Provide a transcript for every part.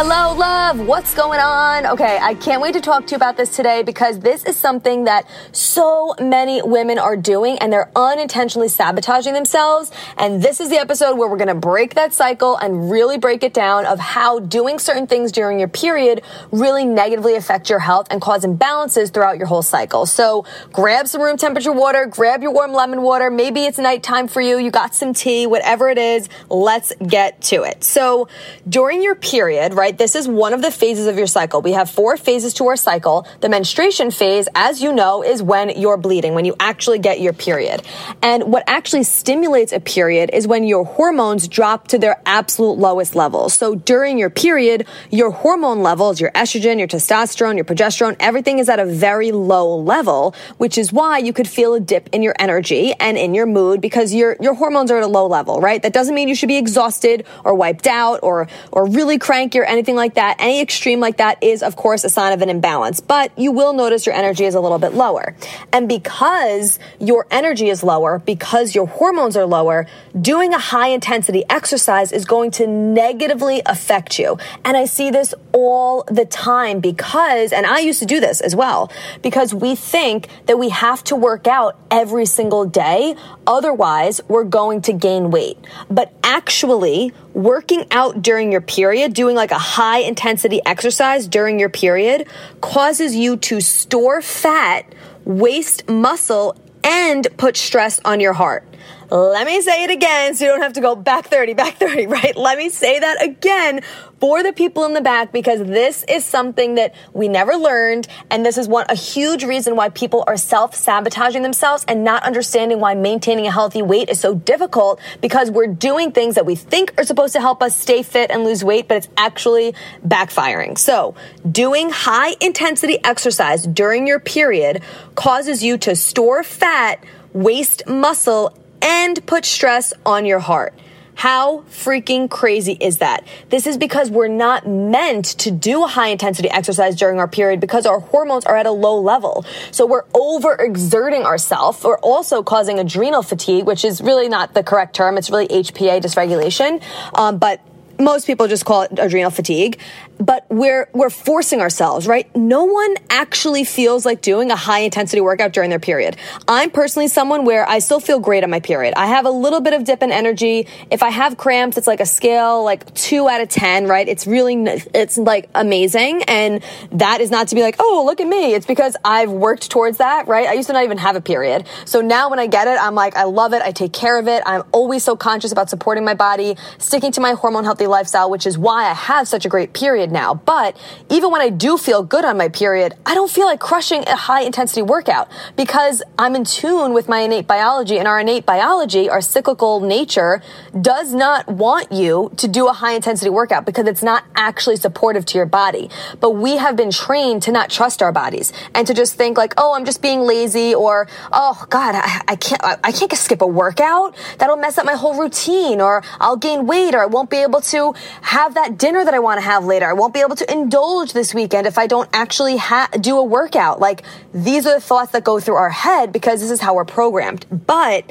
Hello, love. What's going on? Okay, I can't wait to talk to you about this today because this is something that so many women are doing and they're unintentionally sabotaging themselves. And this is the episode where we're going to break that cycle and really break it down of how doing certain things during your period really negatively affect your health and cause imbalances throughout your whole cycle. So grab some room temperature water, grab your warm lemon water. Maybe it's nighttime for you. You got some tea, whatever it is. Let's get to it. So during your period, right? Right? This is one of the phases of your cycle. We have four phases to our cycle. The menstruation phase, as you know, is when you're bleeding, when you actually get your period. And what actually stimulates a period is when your hormones drop to their absolute lowest levels. So during your period, your hormone levels, your estrogen, your testosterone, your progesterone, everything is at a very low level, which is why you could feel a dip in your energy and in your mood because your, your hormones are at a low level, right? That doesn't mean you should be exhausted or wiped out or, or really crank your anything like that, any extreme like that is, of course, a sign of an imbalance. But you will notice your energy is a little bit lower. And because your energy is lower, because your hormones are lower, doing a high intensity exercise is going to negatively affect you. And I see this all the time because, and I used to do this as well, because we think that we have to work out every single day. Otherwise, we're going to gain weight. But actually, working out during your period, doing like a high intensity exercise during your period causes you to store fat, waste muscle, and put stress on your heart. Let me say it again so you don't have to go back 30, back 30, right? Let me say that again for the people in the back because this is something that we never learned. And this is one, a huge reason why people are self sabotaging themselves and not understanding why maintaining a healthy weight is so difficult because we're doing things that we think are supposed to help us stay fit and lose weight, but it's actually backfiring. So doing high intensity exercise during your period causes you to store fat, waste muscle, and put stress on your heart. How freaking crazy is that? This is because we're not meant to do a high intensity exercise during our period because our hormones are at a low level. So we're overexerting ourselves. We're also causing adrenal fatigue, which is really not the correct term. It's really HPA dysregulation. Um, but most people just call it adrenal fatigue, but we're we're forcing ourselves, right? No one actually feels like doing a high intensity workout during their period. I'm personally someone where I still feel great on my period. I have a little bit of dip in energy. If I have cramps, it's like a scale like 2 out of 10, right? It's really it's like amazing and that is not to be like, "Oh, look at me." It's because I've worked towards that, right? I used to not even have a period. So now when I get it, I'm like, I love it. I take care of it. I'm always so conscious about supporting my body, sticking to my hormone healthy lifestyle, which is why I have such a great period now. But even when I do feel good on my period, I don't feel like crushing a high intensity workout because I'm in tune with my innate biology and our innate biology, our cyclical nature does not want you to do a high intensity workout because it's not actually supportive to your body. But we have been trained to not trust our bodies and to just think like, oh, I'm just being lazy or, oh God, I, I can't, I can't skip a workout. That'll mess up my whole routine or I'll gain weight or I won't be able to have that dinner that I want to have later. I won't be able to indulge this weekend if I don't actually ha- do a workout. Like these are the thoughts that go through our head because this is how we're programmed. But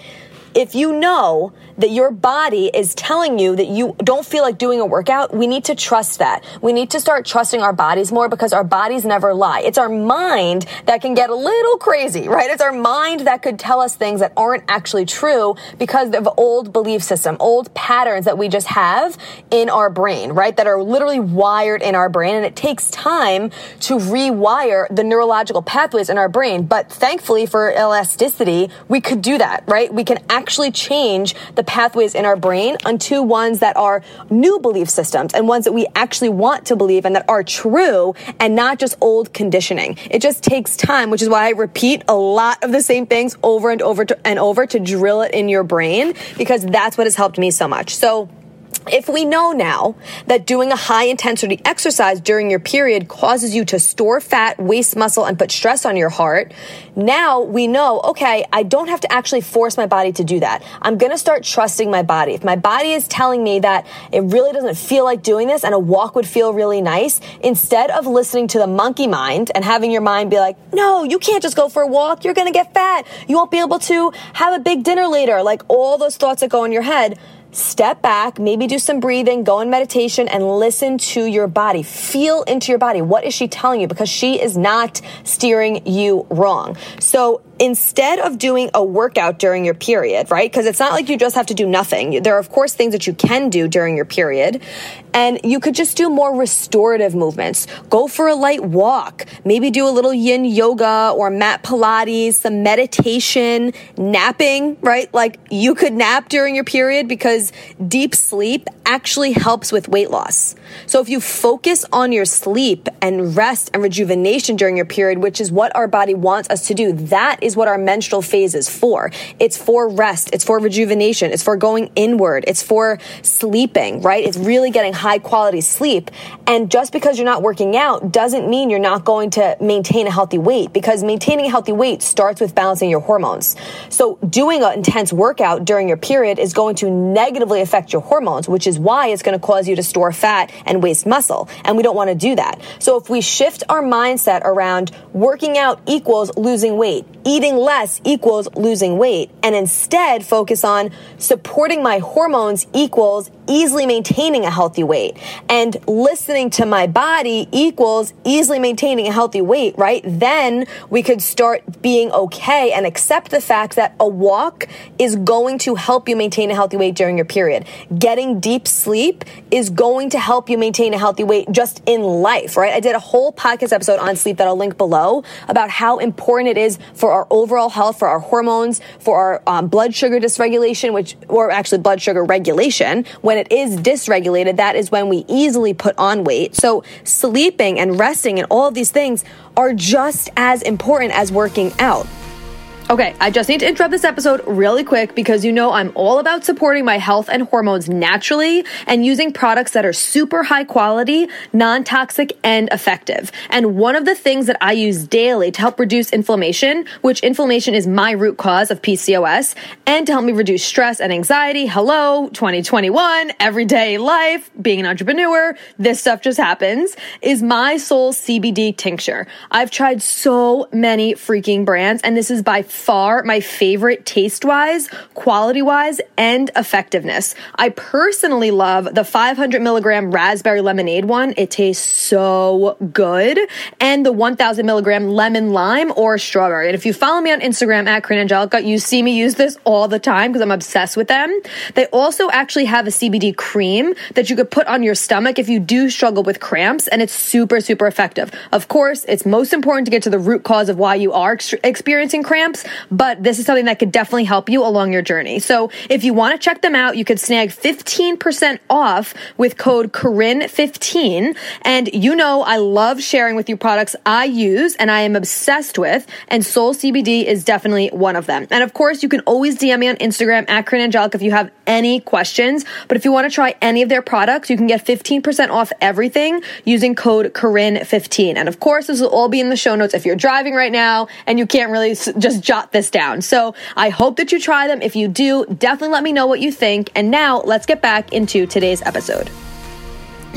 if you know that your body is telling you that you don't feel like doing a workout, we need to trust that. We need to start trusting our bodies more because our bodies never lie. It's our mind that can get a little crazy, right? It's our mind that could tell us things that aren't actually true because of old belief system, old patterns that we just have in our brain, right? That are literally wired in our brain. And it takes time to rewire the neurological pathways in our brain. But thankfully for elasticity, we could do that, right? We can actually change the pathways in our brain onto ones that are new belief systems and ones that we actually want to believe and that are true and not just old conditioning. It just takes time, which is why I repeat a lot of the same things over and over to, and over to drill it in your brain because that's what has helped me so much. So, if we know now that doing a high intensity exercise during your period causes you to store fat, waste muscle, and put stress on your heart, now we know, okay, I don't have to actually force my body to do that. I'm gonna start trusting my body. If my body is telling me that it really doesn't feel like doing this and a walk would feel really nice, instead of listening to the monkey mind and having your mind be like, no, you can't just go for a walk, you're gonna get fat, you won't be able to have a big dinner later, like all those thoughts that go in your head, step back, maybe do some breathing, go in meditation and listen to your body. Feel into your body. What is she telling you? Because she is not steering you wrong. So instead of doing a workout during your period, right? Because it's not like you just have to do nothing. There are, of course, things that you can do during your period. And you could just do more restorative movements. Go for a light walk. Maybe do a little yin yoga or mat Pilates, some meditation, napping, right? Like you could nap during your period because deep sleep actually helps with weight loss. So if you focus on your sleep and rest and rejuvenation during your period, which is what our body wants us to do, that is what our menstrual phase is for. It's for rest. It's for rejuvenation. It's for going inward. It's for sleeping, right? It's really getting high quality sleep. And just because you're not working out doesn't mean you're not going to maintain a healthy weight because maintaining a healthy weight starts with balancing your hormones. So doing an intense workout during your period is going to negatively affect your hormones, which is why it's going to cause you to store fat and waste muscle. And we don't want to do that. So if we shift our mindset around working out equals losing weight, eating less equals losing weight, and instead focus on supporting my hormones equals easily maintaining a healthy weight and listening to my body equals easily maintaining a healthy weight, right? Then we could start being okay and accept the fact that a walk is going to help you maintain a healthy weight during your period. Getting deep sleep is going to help you maintain a healthy weight just in life, right? I did a whole podcast episode on sleep that I'll link below about how important it is for our overall health, for our hormones, for our um, blood sugar dysregulation, which, or actually blood sugar regulation when when it is dysregulated, that is when we easily put on weight. So sleeping and resting and all of these things are just as important as working out. Okay, I just need to interrupt this episode really quick because you know I'm all about supporting my health and hormones naturally and using products that are super high quality, non toxic, and effective. And one of the things that I use daily to help reduce inflammation, which inflammation is my root cause of PCOS, and to help me reduce stress and anxiety. Hello, 2021, everyday life, being an entrepreneur, this stuff just happens, is my Soul CBD tincture. I've tried so many freaking brands, and this is by far my favorite taste wise, quality wise, and effectiveness. I personally love the 500 milligram raspberry lemonade one. It tastes so good. And the 1000 milligram lemon lime or strawberry. And if you follow me on Instagram at Corinne Angelica, you see me use this all the time because I'm obsessed with them. They also actually have a CBD cream that you could put on your stomach if you do struggle with cramps, and it's super, super effective. Of course, it's most important to get to the root cause of why you are ex- experiencing cramps, but this is something that could definitely help you along your journey. So if you want to check them out, you could snag 15% off with code Corinne15. And you know, I love sharing with you products I use and I am obsessed with, and Soul CBD is definitely one of them. And of course, you can always DM me on Instagram at Corinne Angelica if you have any questions. But if you want to try any of their products, you can get 15% off everything using code Corinne15. And of course, this will all be in the show notes if you're driving right now and you can't really just jot this down. So I hope that you try them. If you do, definitely let me know what you think. And now let's get back into today's episode.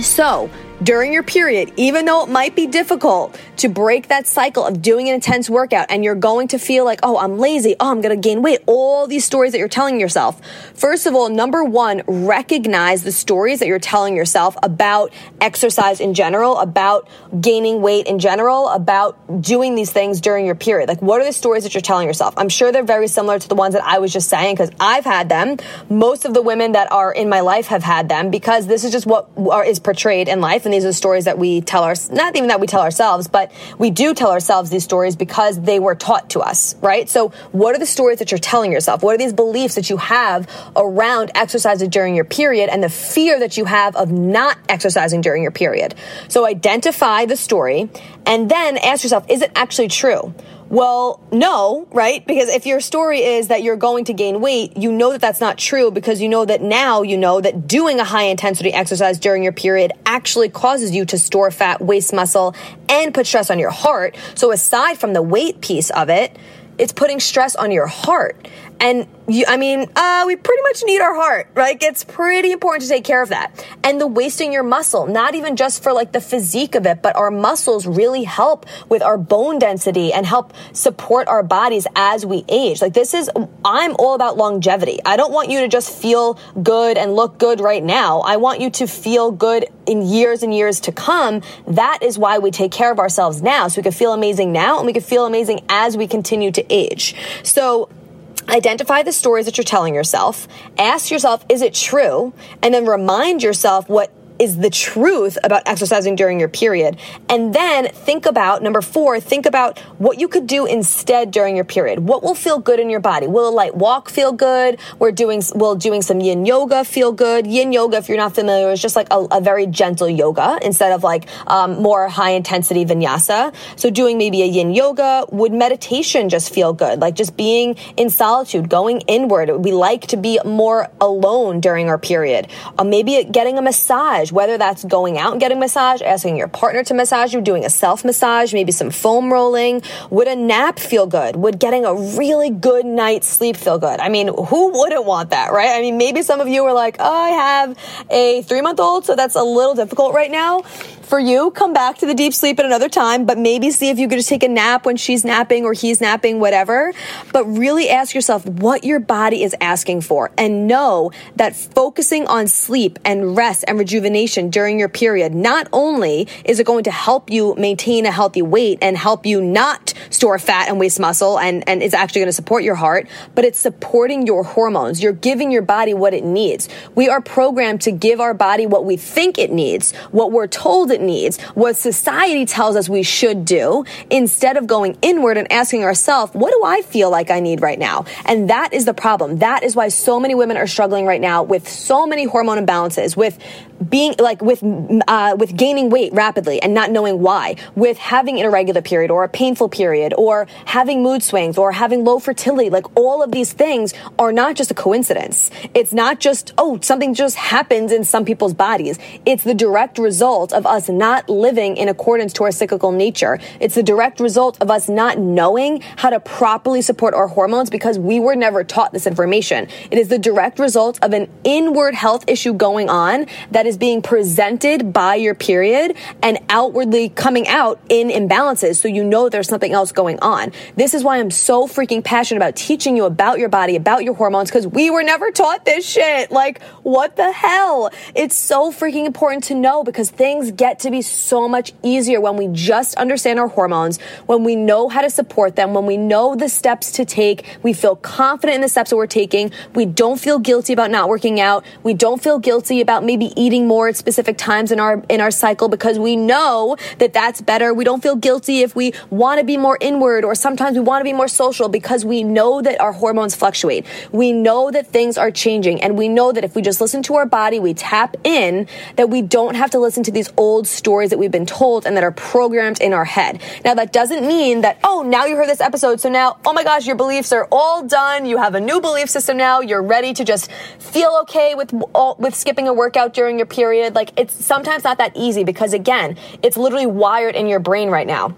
So, during your period, even though it might be difficult to break that cycle of doing an intense workout and you're going to feel like, oh, I'm lazy, oh, I'm going to gain weight, all these stories that you're telling yourself. First of all, number one, recognize the stories that you're telling yourself about exercise in general, about gaining weight in general, about doing these things during your period. Like, what are the stories that you're telling yourself? I'm sure they're very similar to the ones that I was just saying because I've had them. Most of the women that are in my life have had them because this is just what is portrayed in life often these are the stories that we tell our, not even that we tell ourselves, but we do tell ourselves these stories because they were taught to us, right? So what are the stories that you're telling yourself? What are these beliefs that you have around exercising during your period and the fear that you have of not exercising during your period? So identify the story and then ask yourself, is it actually true? Well, no, right? Because if your story is that you're going to gain weight, you know that that's not true because you know that now you know that doing a high intensity exercise during your period actually causes you to store fat, waste muscle, and put stress on your heart. So aside from the weight piece of it, it's putting stress on your heart. And you, I mean, uh, we pretty much need our heart, right? It's pretty important to take care of that. And the wasting your muscle, not even just for like the physique of it, but our muscles really help with our bone density and help support our bodies as we age. Like this is, I'm all about longevity. I don't want you to just feel good and look good right now. I want you to feel good in years and years to come. That is why we take care of ourselves now. So we can feel amazing now and we can feel amazing as we continue to age. So Identify the stories that you're telling yourself. Ask yourself, is it true? And then remind yourself what is the truth about exercising during your period. And then think about number four, think about what you could do instead during your period. What will feel good in your body? Will a light walk feel good? We're doing, will doing some yin yoga feel good? Yin yoga, if you're not familiar, is just like a, a very gentle yoga instead of like um, more high intensity vinyasa. So doing maybe a yin yoga, would meditation just feel good? Like just being in solitude, going inward. We like to be more alone during our period. Uh, maybe getting a massage massage, whether that's going out and getting massage, asking your partner to massage you, doing a self massage, maybe some foam rolling. Would a nap feel good? Would getting a really good night's sleep feel good? I mean, who wouldn't want that, right? I mean, maybe some of you are like, oh, I have a three month old, so that's a little difficult right now for you, come back to the deep sleep at another time, but maybe see if you could just take a nap when she's napping or he's napping, whatever. But really ask yourself what your body is asking for and know that focusing on sleep and rest and rejuvenation during your period, not only is it going to help you maintain a healthy weight and help you not store fat and waste muscle and, and it's actually going to support your heart, but it's supporting your hormones. You're giving your body what it needs. We are programmed to give our body what we think it needs, what we're told it it needs, what society tells us we should do, instead of going inward and asking ourselves, what do I feel like I need right now? And that is the problem. That is why so many women are struggling right now with so many hormone imbalances, with being like with uh, with gaining weight rapidly and not knowing why, with having an irregular period or a painful period, or having mood swings or having low fertility. Like all of these things are not just a coincidence. It's not just oh something just happens in some people's bodies. It's the direct result of us not living in accordance to our cyclical nature. It's the direct result of us not knowing how to properly support our hormones because we were never taught this information. It is the direct result of an inward health issue going on that is being presented by your period and outwardly coming out in imbalances so you know there's something else going on. This is why I'm so freaking passionate about teaching you about your body, about your hormones, because we were never taught this shit. Like, what the hell? It's so freaking important to know because things get to be so much easier when we just understand our hormones, when we know how to support them, when we know the steps to take, we feel confident in the steps that we're taking, we don't feel guilty about not working out, we don't feel guilty about maybe eating more at specific times in our in our cycle because we know that that's better. We don't feel guilty if we want to be more inward or sometimes we want to be more social because we know that our hormones fluctuate. We know that things are changing and we know that if we just listen to our body, we tap in that we don't have to listen to these old stories that we've been told and that are programmed in our head. Now, that doesn't mean that, oh, now you heard this episode, so now, oh my gosh, your beliefs are all done. You have a new belief system now. You're ready to just feel okay with, with skipping a workout during your period. Like, it's sometimes not that easy because, again, it's literally wired in your brain right now.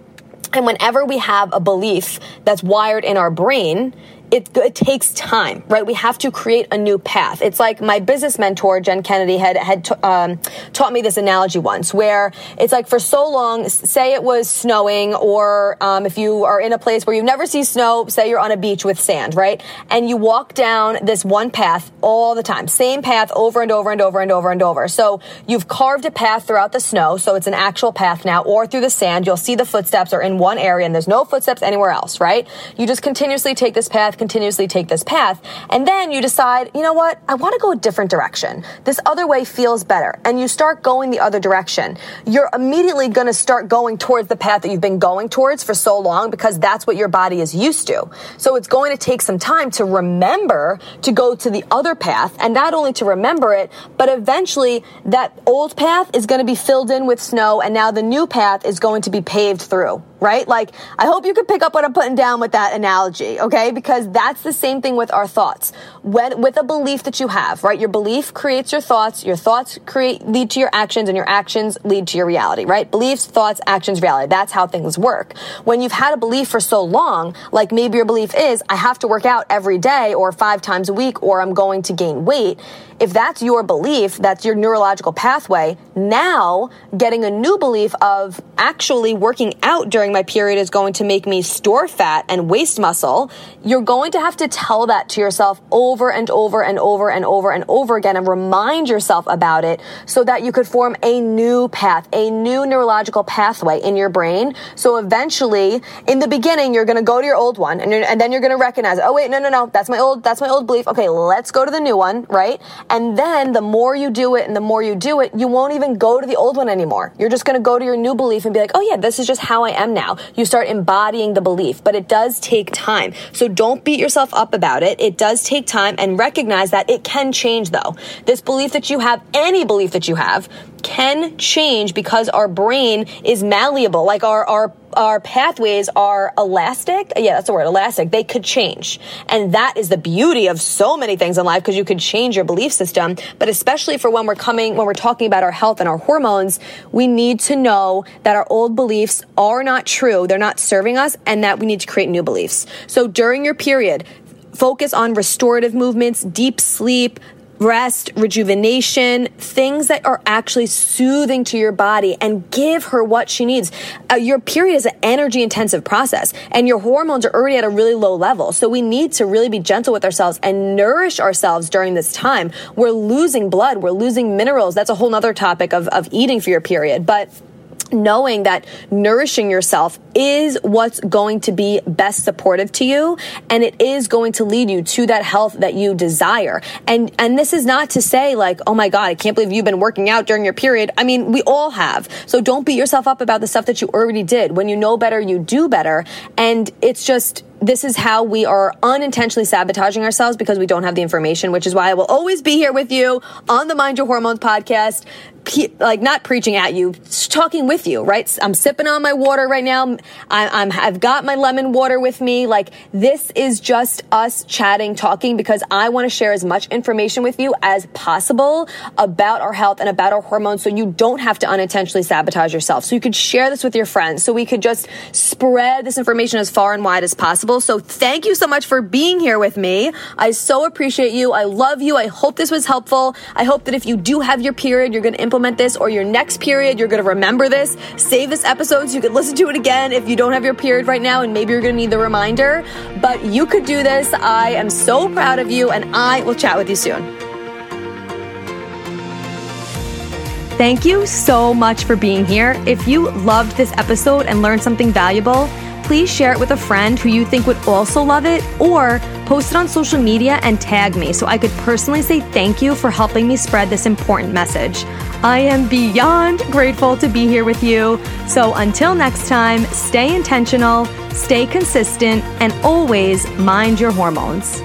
And whenever we have a belief that's wired in our brain, it, it, takes time, right? We have to create a new path. It's like my business mentor, Jen Kennedy, had, had t- um, taught me this analogy once where it's like for so long, say it was snowing, or um, if you are in a place where you never see snow, say you're on a beach with sand, right? And you walk down this one path all the time, same path over and over and over and over and over. So you've carved a path throughout the snow, so it's an actual path now, or through the sand, you'll see the footsteps are in one area and there's no footsteps anywhere else, right? You just continuously take this path continuously take this path. And then you decide, you know what? I want to go a different direction. This other way feels better. And you start going the other direction. You're immediately going to start going towards the path that you've been going towards for so long because that's what your body is used to. So it's going to take some time to remember to go to the other path and not only to remember it, but eventually that old path is going to be filled in with snow and now the new path is going to be paved through right? Like, I hope you can pick up what I'm putting down with that analogy, okay? Because that's the same thing with our thoughts. When, with a belief that you have, right? Your belief creates your thoughts, your thoughts create, lead to your actions, and your actions lead to your reality, right? Beliefs, thoughts, actions, reality. That's how things work. When you've had a belief for so long, like maybe your belief is, I have to work out every day or five times a week or I'm going to gain weight. If that's your belief, that's your neurological pathway, now getting a new belief of actually working out during my period is going to make me store fat and waste muscle, you're going to have to tell that to yourself over and over and over and over and over again and remind yourself about it so that you could form a new path, a new neurological pathway in your brain. So eventually, in the beginning, you're going to go to your old one and, and then you're going to recognize, oh wait, no, no, no, that's my old, that's my old belief. Okay, let's go to the new one, right? And then the more you do it and the more you do it, you won't even go to the old one anymore. You're just going to go to your new belief and be like, oh yeah, this is just how I am now now. You start embodying the belief, but it does take time. So don't beat yourself up about it. It does take time and recognize that it can change though. This belief that you have, any belief that you have, can change because our brain is malleable. Like our, our, our pathways are elastic. Yeah, that's the word, elastic. They could change. And that is the beauty of so many things in life because you could change your belief system. But especially for when we're coming, when we're talking about our health and our hormones, we need to know that our old beliefs are not true. They're not serving us and that we need to create new beliefs. So during your period, focus on restorative movements, deep sleep, rest, rejuvenation, things that are actually soothing to your body and give her what she needs. Uh, your period is an energy intensive process and your hormones are already at a really low level. So we need to really be gentle with ourselves and nourish ourselves during this time. We're losing blood. We're losing minerals. That's a whole other topic of, of eating for your period. But knowing that nourishing yourself is what's going to be best supportive to you and it is going to lead you to that health that you desire. And and this is not to say like oh my god i can't believe you've been working out during your period. I mean we all have. So don't beat yourself up about the stuff that you already did. When you know better you do better. And it's just this is how we are unintentionally sabotaging ourselves because we don't have the information, which is why I will always be here with you on the Mind Your Hormones podcast, like not preaching at you, talking with you, right? I'm sipping on my water right now. I, am I've got my lemon water with me. Like this is just us chatting, talking because I want to share as much information with you as possible about our health and about our hormones so you don't have to unintentionally sabotage yourself. So you could share this with your friends so we could just spread this information as far and wide as possible. So thank you so much for being here with me. I so appreciate you. I love you. I hope this was helpful. I hope that if you do have your period, you're going to implement this or your next period, you're going to remember this. Save this episode so you can listen to it again if you don't have your period right now and maybe you're going to need the reminder. But you could do this. I am so proud of you and I will chat with you soon. Thank you so much for being here. If you loved this episode and learned something valuable, please share it with a friend who you think would also love it or post it on social media and tag me so I could personally say thank you for helping me spread this important message. I am beyond grateful to be here with you. So until next time, stay intentional, stay consistent, and always mind your hormones.